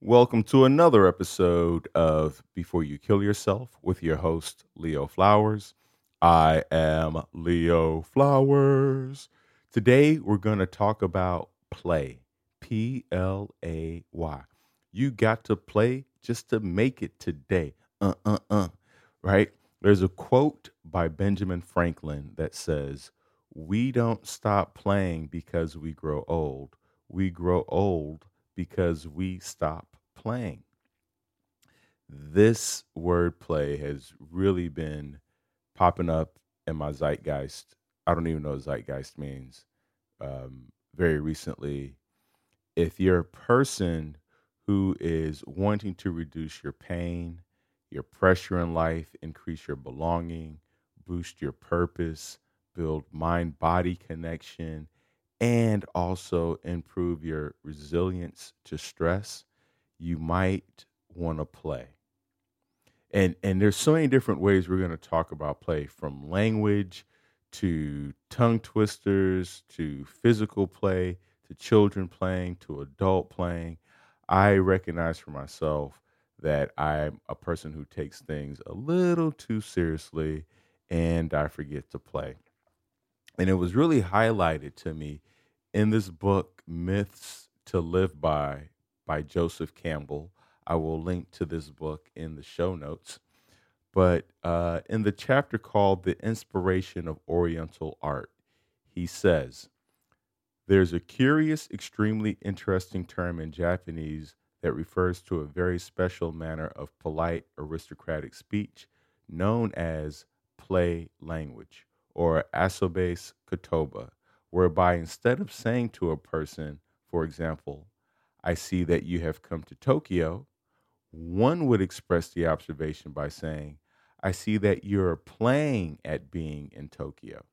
Welcome to another episode of Before You Kill Yourself with your host, Leo Flowers. I am Leo Flowers. Today, we're going to talk about play P L A Y. You got to play just to make it today. Uh uh uh. Right? There's a quote by Benjamin Franklin that says, We don't stop playing because we grow old. We grow old because we stop playing. This wordplay has really been popping up in my zeitgeist. I don't even know what zeitgeist means. Um, very recently, if you're a person who is wanting to reduce your pain, your pressure in life, increase your belonging, boost your purpose, build mind body connection, and also improve your resilience to stress, you might want to play. And and there's so many different ways we're going to talk about play from language to tongue twisters to physical play to children playing to adult playing. I recognize for myself that I'm a person who takes things a little too seriously and I forget to play. And it was really highlighted to me in this book, Myths to Live By, by Joseph Campbell. I will link to this book in the show notes. But uh, in the chapter called The Inspiration of Oriental Art, he says, There's a curious, extremely interesting term in Japanese that refers to a very special manner of polite aristocratic speech known as play language or asobase kotoba whereby instead of saying to a person, for example, I see that you have come to Tokyo, one would express the observation by saying, I see that you're playing at being in Tokyo.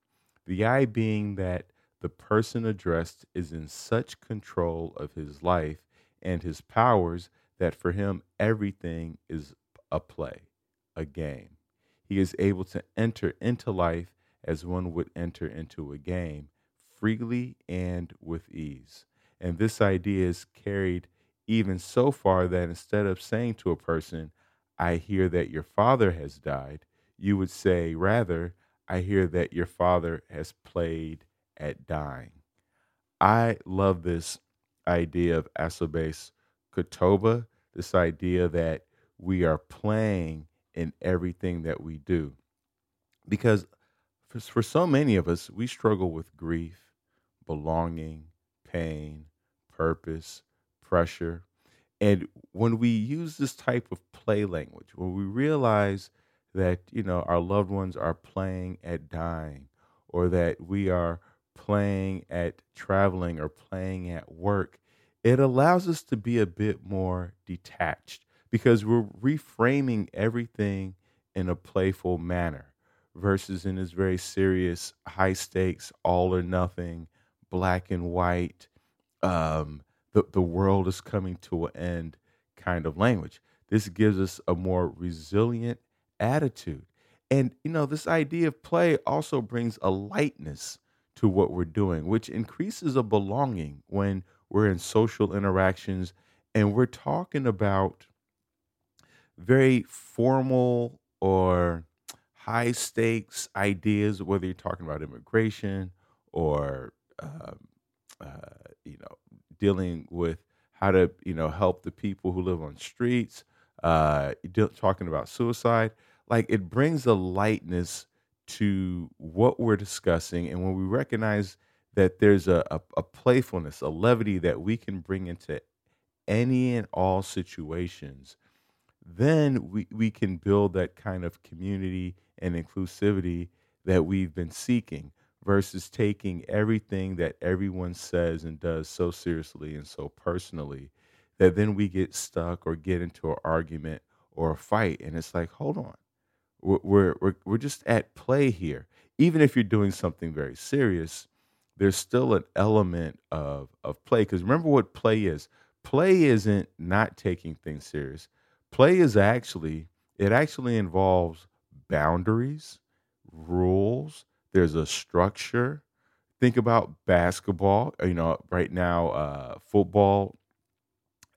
The I being that the person addressed is in such control of his life and his powers that for him everything is a play, a game. He is able to enter into life as one would enter into a game freely and with ease. And this idea is carried even so far that instead of saying to a person, I hear that your father has died, you would say, rather, I hear that your father has played at dying. I love this idea of asobase kotoba, this idea that we are playing in everything that we do. Because for, for so many of us, we struggle with grief belonging, pain, purpose, pressure. And when we use this type of play language, when we realize that, you know, our loved ones are playing at dying or that we are playing at traveling or playing at work, it allows us to be a bit more detached because we're reframing everything in a playful manner versus in this very serious, high stakes, all or nothing, black and white, um, the, the world is coming to an end kind of language. This gives us a more resilient attitude. And, you know, this idea of play also brings a lightness to what we're doing, which increases a belonging when we're in social interactions and we're talking about very formal or high stakes ideas, whether you're talking about immigration or um, uh, you know, dealing with how to, you know, help the people who live on streets, uh, talking about suicide. Like it brings a lightness to what we're discussing. And when we recognize that there's a, a, a playfulness, a levity that we can bring into any and all situations, then we, we can build that kind of community and inclusivity that we've been seeking versus taking everything that everyone says and does so seriously and so personally that then we get stuck or get into an argument or a fight. And it's like hold on. We're we're we're just at play here. Even if you're doing something very serious there's still an element of of play. Because remember what play is. Play isn't not taking things serious. Play is actually it actually involves boundaries rules there's a structure. Think about basketball. You know, right now, uh, football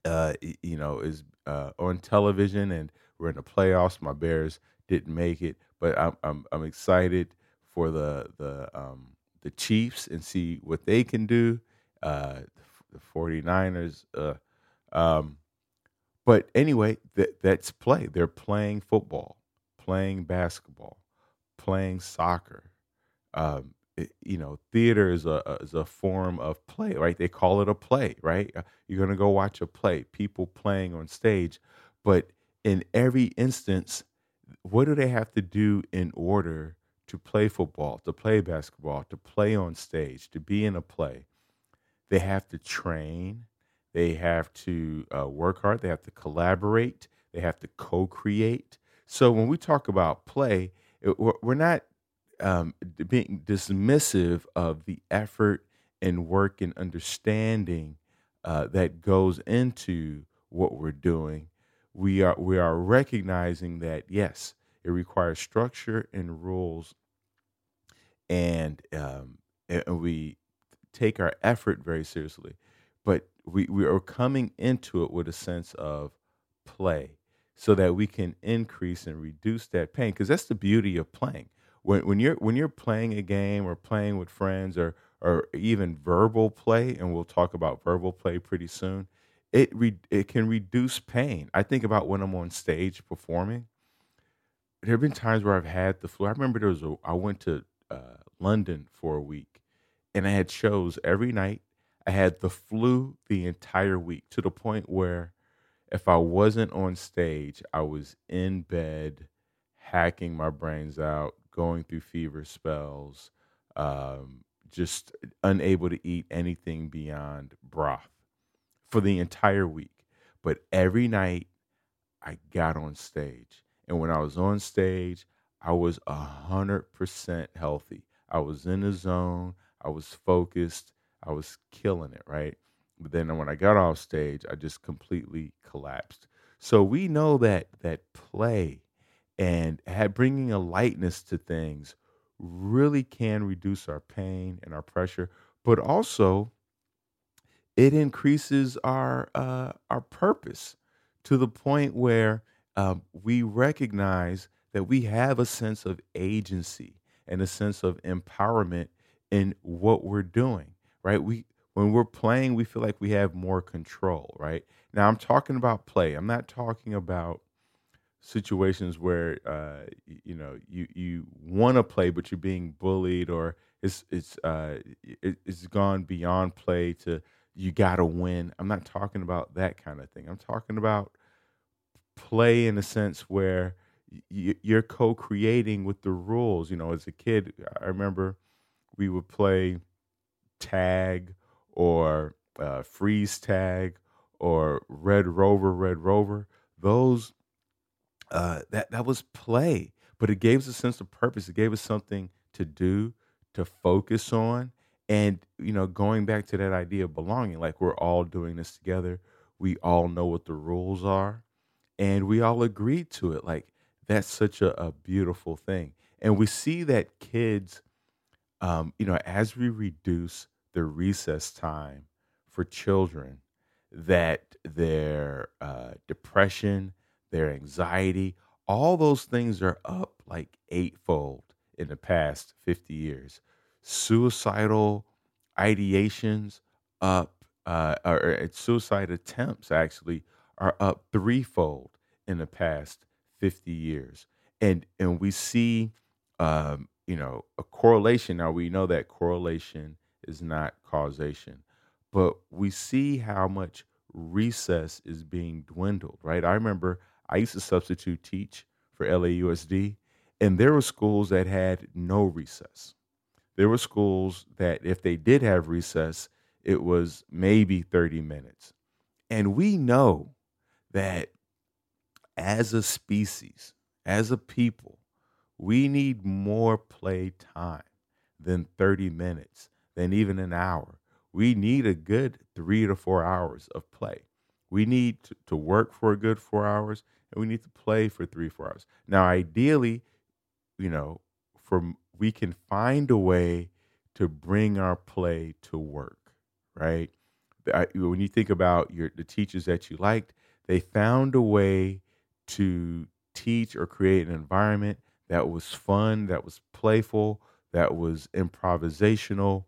uh, you know, is uh, on television, and we're in the playoffs. My Bears didn't make it, but I'm I'm, I'm excited for the the um, the Chiefs and see what they can do. Uh, the 49ers. Uh, um, but anyway, that that's play. They're playing football, playing basketball, playing soccer. Um, it, you know, theater is a is a form of play, right? They call it a play, right? Uh, you're gonna go watch a play, people playing on stage, but in every instance, what do they have to do in order to play football, to play basketball, to play on stage, to be in a play? They have to train. They have to uh, work hard. They have to collaborate. They have to co-create. So when we talk about play, it, we're not um, being dismissive of the effort and work and understanding uh, that goes into what we're doing. We are we are recognizing that yes, it requires structure and rules, and um, and we take our effort very seriously, but we, we are coming into it with a sense of play so that we can increase and reduce that pain because that's the beauty of playing. When, when you're when you're playing a game or playing with friends or or even verbal play and we'll talk about verbal play pretty soon it re, it can reduce pain. I think about when i'm on stage performing. There have been times where i've had the flu. I remember there was a i went to uh, london for a week and I had shows every night. I had the flu the entire week to the point where if I wasn't on stage, I was in bed hacking my brains out, going through fever spells, um, just unable to eat anything beyond broth for the entire week. But every night I got on stage. And when I was on stage, I was a hundred percent healthy. I was in the zone. I was focused. I was killing it, right? But then when I got off stage, I just completely collapsed. So we know that that play and had bringing a lightness to things really can reduce our pain and our pressure, but also it increases our uh, our purpose to the point where um, we recognize that we have a sense of agency and a sense of empowerment in what we're doing, right? We when we're playing, we feel like we have more control, right? Now I'm talking about play. I'm not talking about situations where uh, you know you you want to play but you're being bullied or it's it's uh, it, it's gone beyond play to you got to win. I'm not talking about that kind of thing. I'm talking about play in a sense where you're co-creating with the rules. You know, as a kid, I remember we would play tag or uh, freeze tag or red rover red rover those uh, that that was play. But it gave us a sense of purpose. It gave us something to do to focus on and you know going back to that idea of belonging like we're all doing this together. We all know what the rules are and we all agree to it. Like that's such a, a beautiful thing. And we see that kids um, you know, as we reduce the recess time for children, that their uh, depression, their anxiety, all those things are up like eightfold in the past 50 years. Suicidal ideations up, uh, or, suicide attempts actually are up threefold in the past 50 years. And, and we see um, you know, a correlation. Now we know that correlation is not causation, but we see how much recess is being dwindled, right? I remember I used to substitute teach for LAUSD, and there were schools that had no recess. There were schools that, if they did have recess, it was maybe 30 minutes. And we know that as a species, as a people, we need more play time than 30 minutes, than even an hour. We need a good three to four hours of play. We need to, work for a good four hours and we need to play for three, four hours. Now, ideally, you know, for we can find a way to bring our play to work, right? When you think about your the teachers that you liked, they found a way to teach or create an environment that was fun, that was playful, that was improvisational.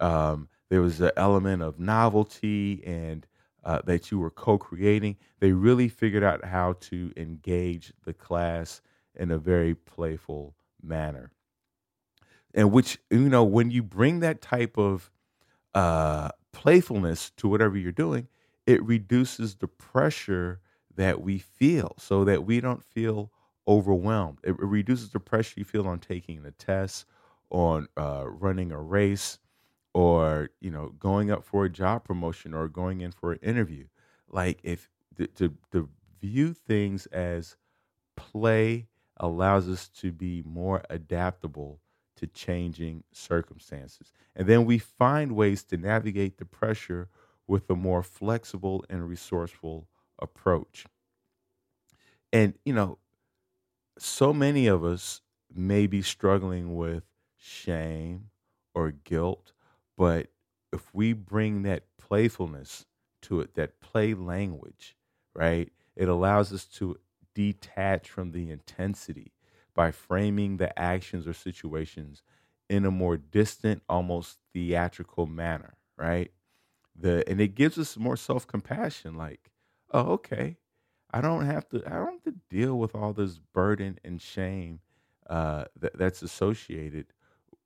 Um, there was an element of novelty and uh, that you were co-creating. They really figured out how to engage the class in a very playful manner. And which you know, when you bring that type of uh, playfulness to whatever you're doing, it reduces the pressure that we feel, so that we don't feel overwhelmed. It, reduces the pressure you feel on taking a test, on uh, running a race, or you know going up for a job promotion or going in for an interview. Like if to, to, view things as play allows us to be more adaptable to changing circumstances. And then we find ways to navigate the pressure with a more flexible and resourceful approach. And you know so many of us may be struggling with shame or guilt but if we bring that playfulness to it, that play language, right, it allows us to detach from the intensity by framing the actions or situations in a more distant, almost theatrical manner, right? The and it gives us more self compassion. Like, oh, okay, I don't have to. I don't have to deal with all this burden and shame uh, that, that's associated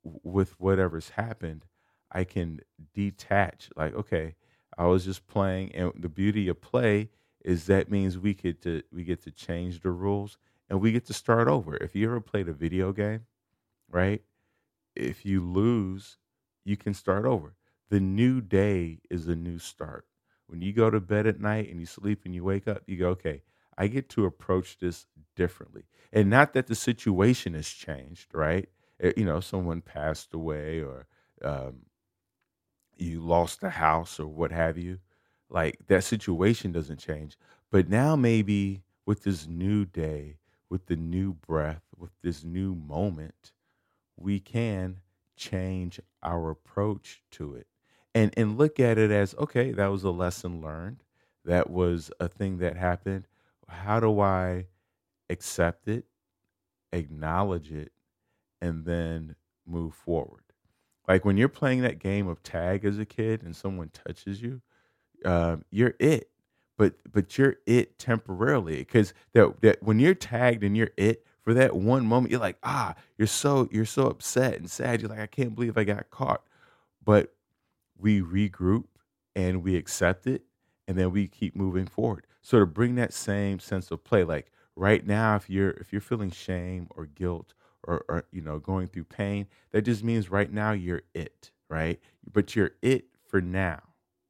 with whatever's happened. I can detach. Like, okay, I was just playing, and the beauty of play is that means we get to we get to change the rules and we get to start over. If you ever played a video game, right? If you lose, you can start over. The new day is a new start. When you go to bed at night and you sleep and you wake up, you go, okay, I get to approach this differently. And not that the situation has changed, right? It, you know, someone passed away or um, you lost a house or what have you, like that situation doesn't change. But now maybe with this new day, with the new breath, with this new moment, we can change our approach to it and and look at it as okay, that was a lesson learned. That was a thing that happened. How do I accept it, acknowledge it, and then move forward? Like when you're playing that game of tag as a kid and someone touches you, um, you're it. But but you're it temporarily because that that when you're tagged and you're it for that one moment, you're like ah, you're so you're so upset and sad. You're like I can't believe I got caught. But we regroup and we accept it, and then we keep moving forward. So to bring that same sense of play, like right now, if you're if you're feeling shame or guilt or, or you know going through pain that just means right now you're it right? But you're it for now.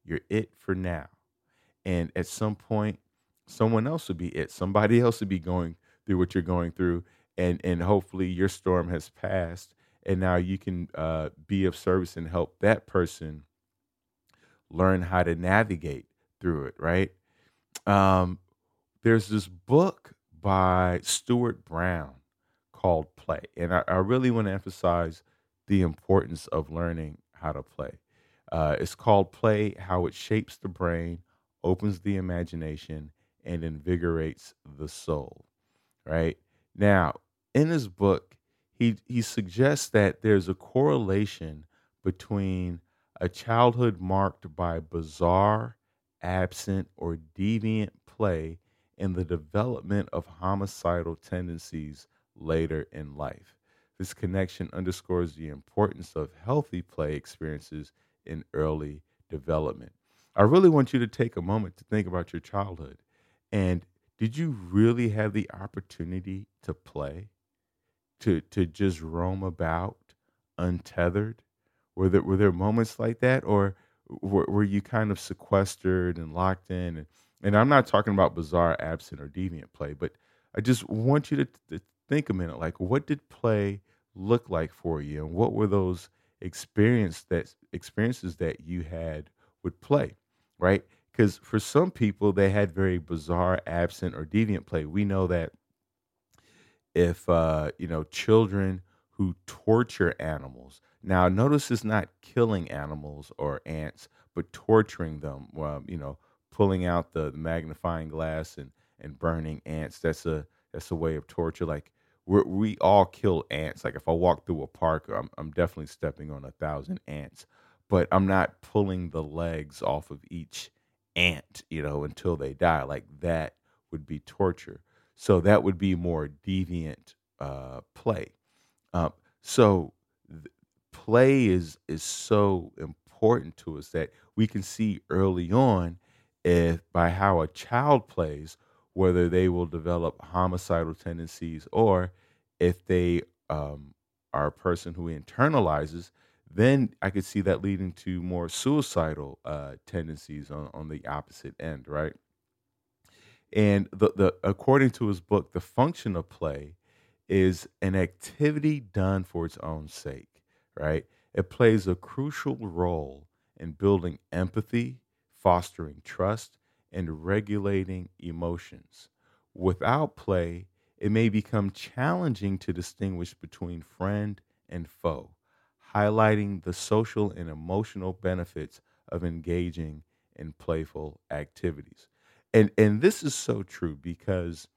You're it for now. And at some point someone else will be it. Somebody else will be going through what you're going through and and hopefully your storm has passed and now you can uh, be of service and help that person learn how to navigate through it right? Um, there's this book by stuart brown called play. And I, I really want to emphasize the importance of learning how to play. Uh, it's called Play How It Shapes the Brain, Opens the Imagination, and Invigorates the Soul. Right? Now, in his book, he, he suggests that there's a correlation between a childhood marked by bizarre, absent, or deviant play and the development of homicidal tendencies later in life. This connection underscores the importance of healthy play experiences in early development. I really want you to take a moment to think about your childhood. And did you really have the opportunity to play? To to just roam about untethered? Were there were there moments like that or were, were you kind of sequestered and locked in and, and I'm not talking about bizarre, absent, or deviant play, but I just want you to, to think a minute like what did play look like for you and what were those experience that experiences that you had with play right because for some people they had very bizarre absent or deviant play we know that if uh, you know children who torture animals. Now, notice it's not killing animals or ants, but torturing them. Well, you know, pulling out the magnifying glass and and burning ants. That's a that's a way of torture. Like we we all kill ants. Like if I walk through a park, I'm I'm definitely stepping on a thousand ants, but I'm not pulling the legs off of each ant, you know, until they die. Like that would be torture. So that would be more deviant uh, play. Um, so th- play is is so important to us that we can see early on if by how a child plays whether they will develop homicidal tendencies or if they um, are a person who internalizes then i could see that leading to more suicidal uh, tendencies on, on the opposite end right and the, the according to his book the function of play is an activity done for its own sake, right? It plays a crucial role in building empathy, fostering trust, and regulating emotions. Without play, it may become challenging to distinguish between friend and foe, highlighting the social and emotional benefits of engaging in playful activities. And and this is so true because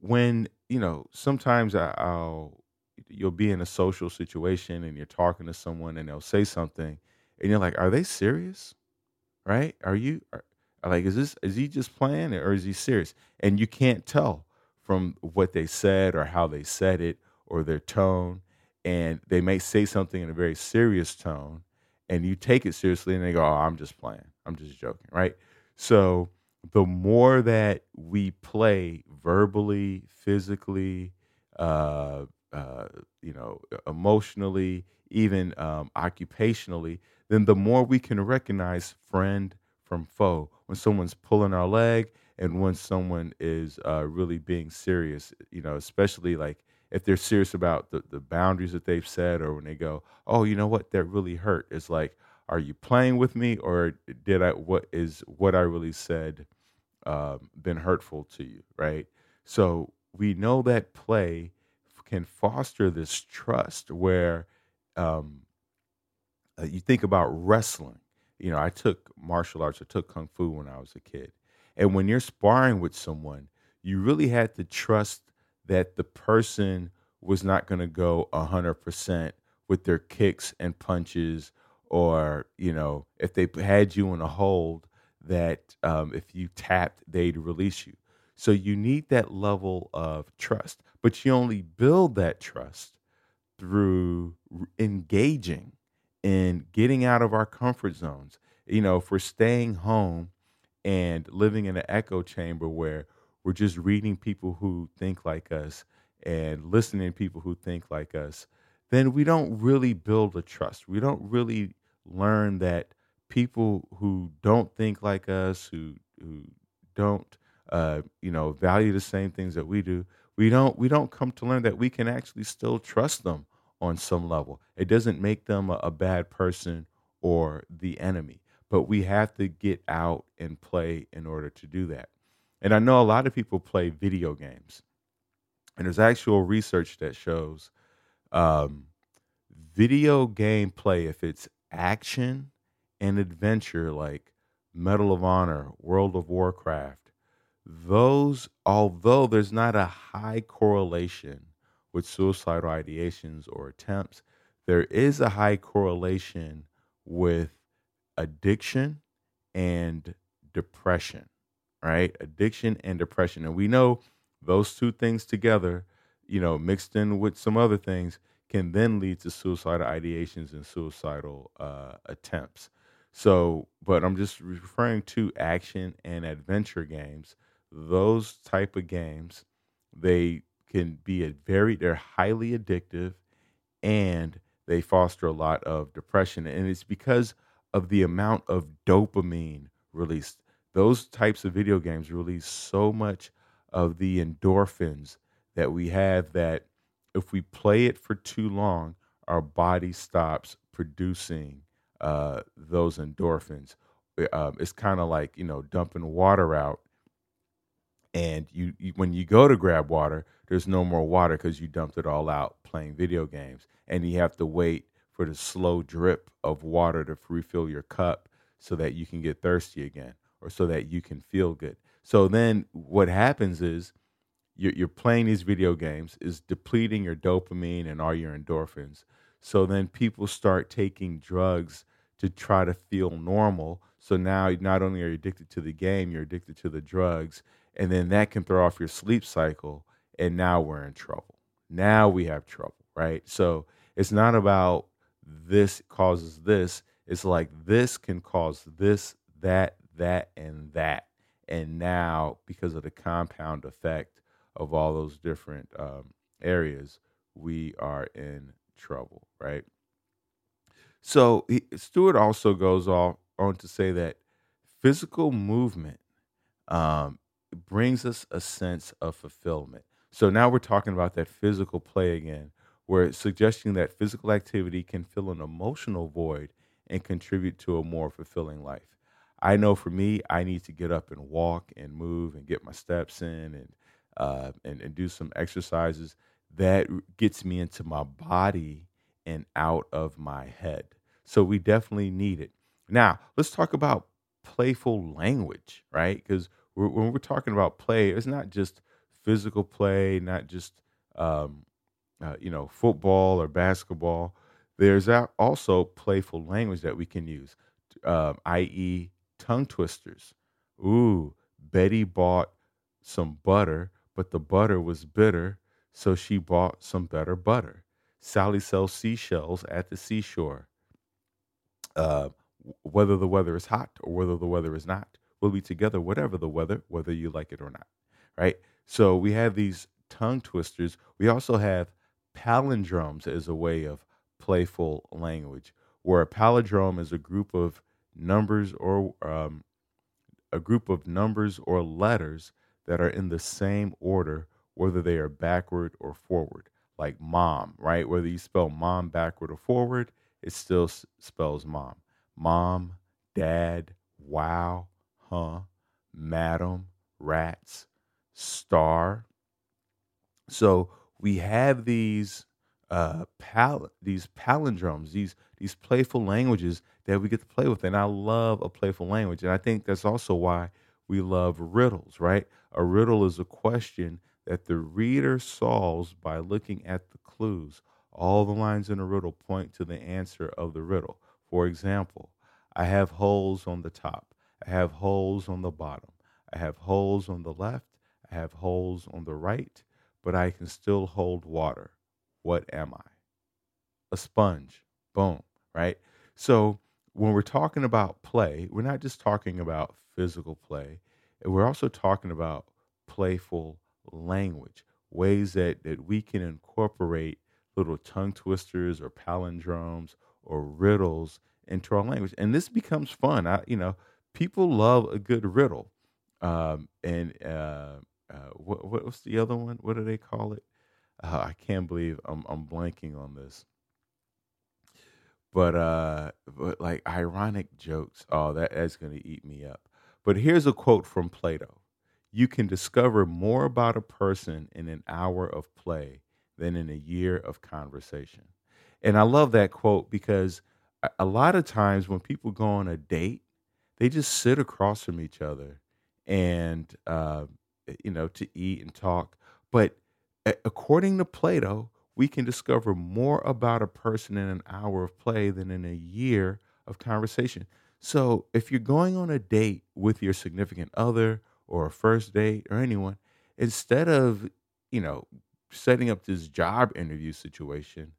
when you know sometimes I, I'll you'll be in a social situation and you're talking to someone and they'll say something and you're like are they serious right are you are, like is this is he just playing or is he serious? And you can't tell from what they said or how they said it or their tone. And they may say something in a very serious tone and you take it seriously and they go oh i'm just playing. I'm just joking right? So the more that we play verbally, physically, uh, uh, you know, emotionally, even um, occupationally, then the more we can recognize friend from foe. When someone's pulling our leg and when someone is uh, really being serious, you know, especially like if they're serious about the, the boundaries that they've set or when they go, oh, you know what, that really hurt. It's like, are you playing with me or did I what is what I really said uh, been hurtful to you, right? So we know that play can foster this trust where um, uh, you think about wrestling. You know, I took martial arts, I took kung fu when I was a kid. And when you're sparring with someone, you really had to trust that the person was not going to go 100% with their kicks and punches or you know if they had you in a hold that um, if you tapped they'd release you so you need that level of trust but you only build that trust through engaging in getting out of our comfort zones you know we're staying home and living in an echo chamber where we're just reading people who think like us and listening to people who think like us then we don't really build a trust. We don't really learn that people who don't think like us, who who don't uh, you know value the same things that we do, we don't we don't come to learn that we can actually still trust them on some level. It doesn't make them a, a bad person or the enemy, but we have to get out and play in order to do that. And I know a lot of people play video games, and there's actual research that shows um, video game play if it's action and adventure like Medal of Honor, World of Warcraft, those, although there's not a high correlation with suicidal ideations or attempts, there is a high correlation with addiction and depression, right? Addiction and depression. And we know those two things together, you know, mixed in with some other things, can then lead to suicidal ideations and suicidal uh, attempts. So, but I'm just referring to action and adventure games. Those type of games, they can be a very they're highly addictive and they foster a lot of depression and it's because of the amount of dopamine released. Those types of video games release so much of the endorphins that we have that if we play it for too long, our body stops producing uh, those endorphins. Um, it's kind of like you know dumping water out, and you, you when you go to grab water, there's no more water because you dumped it all out. playing video games, and you have to wait for the slow drip of water to refill your cup so that you can get thirsty again or so that you can feel good. So then what happens is you're, you're playing these video games is depleting your dopamine and all your endorphins. So then people start taking drugs to try to feel normal. So now not only are you addicted to the game, you're addicted to the drugs, and then that can throw off your sleep cycle. And now we're in trouble. Now we have trouble, right? So it's not about this causes this. It's like this can cause this, that, that, and that. And now, because of the compound effect of all those different um, areas, we are in trouble, right? So he, Stuart also goes off on to say that physical movement um, brings us a sense of fulfillment. So now we're talking about that physical play again, where it's suggesting that physical activity can fill an emotional void and contribute to a more fulfilling life. I know for me, I need to get up and walk and move and get my steps in and uh, and, and do some exercises that gets me into my body and out of my head. So we definitely need it. Now, let's talk about playful language, right? Because when we're talking about play, it's not just physical play, not just um, uh, you know football or basketball. There's also playful language that we can use, uh, i.e., tongue twisters. Ooh, Betty bought some butter, but the butter was bitter, so she bought some better butter. Sally sells seashells at the seashore. Uh, whether the weather is hot or whether the weather is not, we'll be together, whatever the weather, whether you like it or not. Right? So we have these tongue twisters. We also have palindromes as a way of playful language, where a palindrome is a group of numbers or um, a group of numbers or letters that are in the same order, whether they are backward or forward, like mom, right? Whether you spell mom backward or forward, it still s- spells mom. Mom, dad, wow, huh, madam, rats, star. So we have these uh, pal- these palindromes, these these playful languages that we get to play with, and I love a playful language, and I think that's also why we love riddles, right? A riddle is a question that the reader solves by looking at the clues. All the lines in a riddle point to the answer of the riddle. For example, I have holes on the top. I have holes on the bottom. I have holes on the left. I have holes on the right, but I can still hold water. What am I? A sponge. Boom, right? So when we're talking about play, we're not just talking about physical play, we're also talking about playful language, ways that, that we can incorporate little tongue twisters or palindromes or riddles into our language. And this becomes fun. I, you know, people love a good riddle. Um, and uh, uh, what, was the other one? What do they call it? Uh, I can't believe I'm, I'm blanking on this. But uh, but like ironic jokes. Oh, that that's gonna eat me up. But here's a quote from Plato: "You can discover more about a person in an hour of play than in a year of conversation." And I love that quote because a lot of times when people go on a date, they just sit across from each other and uh, you know to eat and talk. But a- according to Plato, we can discover more about a person in an hour of play than in a year of conversation. So if you're going on a date with your significant other or a first date or anyone, instead of you know setting up this job interview situation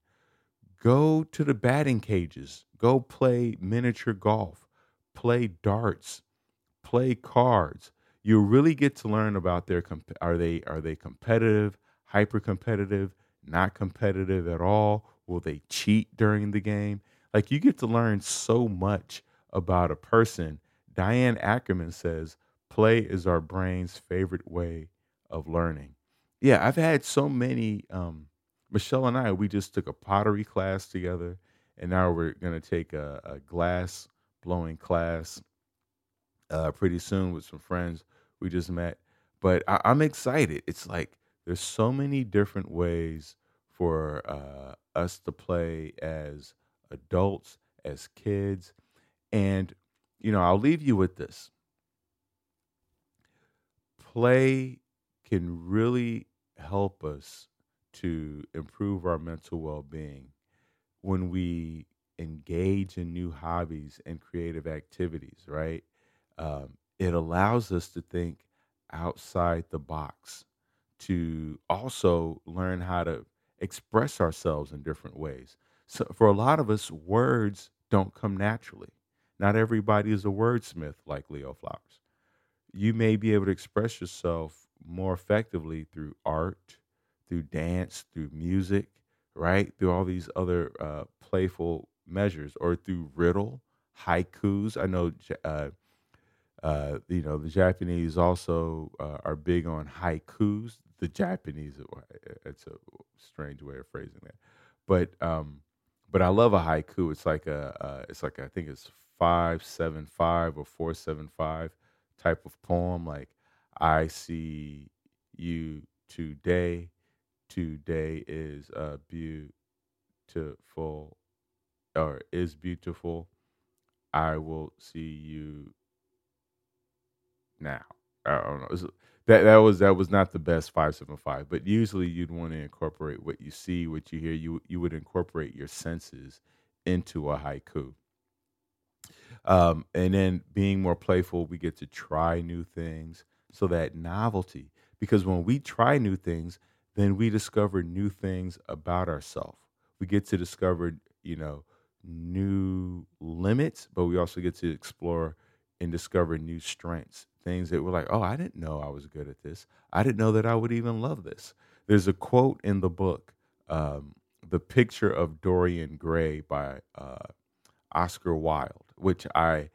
Go to the batting cages. Go play miniature golf. Play darts. Play cards. You really get to learn about their comp- are they are they competitive, hyper competitive, not competitive at all? Will they cheat during the game? Like you get to learn so much about a person. Diane Ackerman says, "Play is our brain's favorite way of learning." Yeah, I've had so many um, Michelle and I, we just took a pottery class together, and now we're to take a, a glass blowing class uh, pretty soon with some friends we just met. But I, I'm excited. It's like there's so many different ways for uh, us to play as adults, as kids. And, you know, I'll leave you with this play can really help us to improve our mental well being when we engage in new hobbies and creative activities, right? Um, it allows us to think outside the box, to also learn how to express ourselves in different ways. So, for a lot of us, words don't come naturally. Not everybody is a wordsmith like Leo Flowers you may be able to express yourself more effectively through art, through dance, through music, right? Through all these other uh, playful measures, or through riddle, haikus. I know, uh, uh, you know, the Japanese also uh, are big on haikus. The Japanese, uh, it's a strange way of phrasing that, but um, but I love a haiku. It's like a, uh, it's like I think it's five seven five or four seven five type of poem like I see you today. Today is uh, beautiful or is beautiful. I will see you now. I don't know. That that was that was not the best five seven five, but usually you'd want to incorporate what you see, what you hear. You you would incorporate your senses into a haiku. Um, and then being more playful, we get to try new things. So that novelty, because when we try new things, then we discover new things about ourselves. We get to discover, you know, new limits, but we also get to explore and discover new strengths, things that we're like, oh, I didn't know I was good at this. I didn't know that I would even love this. There's a quote in the book, um, The Picture of Dorian Gray by uh, Oscar Wilde, which I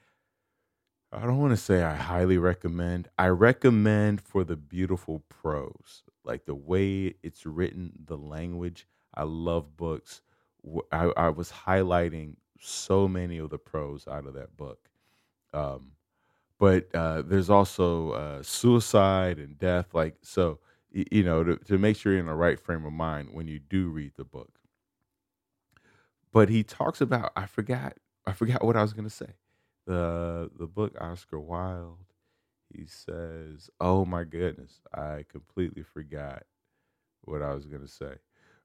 I don't want to say I highly recommend. I recommend for the beautiful prose, like the way it's written, the language. I love books. I, I was highlighting so many of the prose out of that book. Um, but uh, there's also uh, suicide and death. Like, so, you know, to, to make sure you're in the right frame of mind when you do read the book. But he talks about, I forgot I forgot what I was gonna say. The the book Oscar Wilde. He says, "Oh my goodness, I completely forgot what I was gonna say."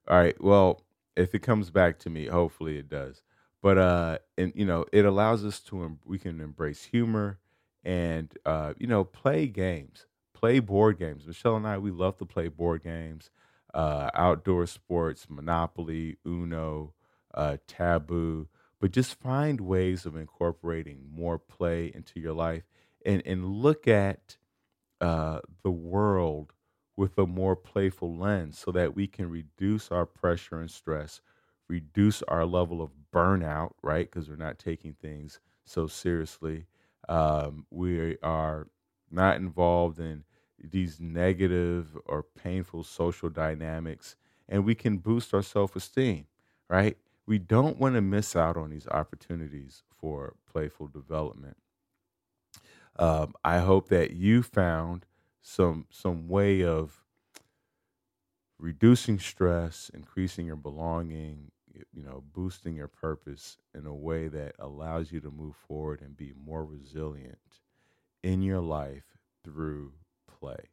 All right, well, if it comes back to me, hopefully it does. But uh, and you know, it allows us to we can embrace humor and uh, you know, play games, play board games. Michelle and I, we love to play board games, uh, outdoor sports, Monopoly, Uno, uh, Taboo but just find ways of incorporating more play into your life and, and look at uh, the world with a more playful lens so that we can reduce our pressure and stress, reduce our level of burnout, right? Because we're not taking things so seriously. Um, we are not involved in these negative or painful social dynamics, and we can boost our self esteem, right? we don't want to miss out on these opportunities for playful development. Um, I hope that you found some some way of reducing stress, increasing your belonging, you know, boosting your purpose in a way that allows you to move forward and be more resilient in your life through play,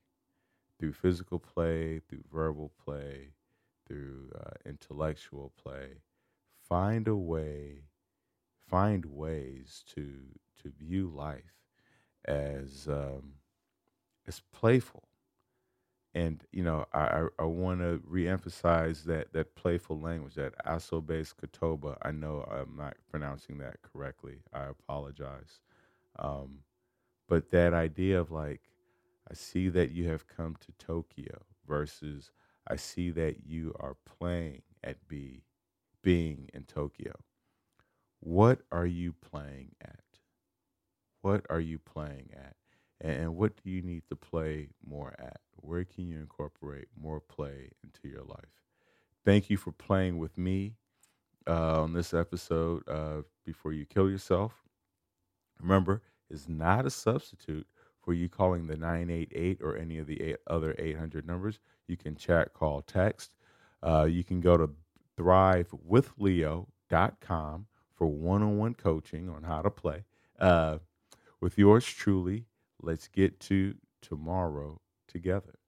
through physical play, through verbal play, through uh, intellectual play. Find a way, find ways to to view life as um, as playful. And you know, I I, I want to reemphasize that that playful language, that asobase kotoba. I know I'm not pronouncing that correctly. I apologize. Um, but that idea of like, I see that you have come to Tokyo versus I see that you are playing at B being in Tokyo. What are you playing at? What are you playing at? And what do you need to play more at? Where can you incorporate more play into your life? Thank you for playing with me uh, on this episode of Before You Kill Yourself. Remember, it's not a substitute for you calling the 988 or any of the eight other 800 numbers. You can chat, call, text. Uh, you can go to thrivewithleo.com for one on one coaching on how to play. Uh, with yours truly, let's get to tomorrow together.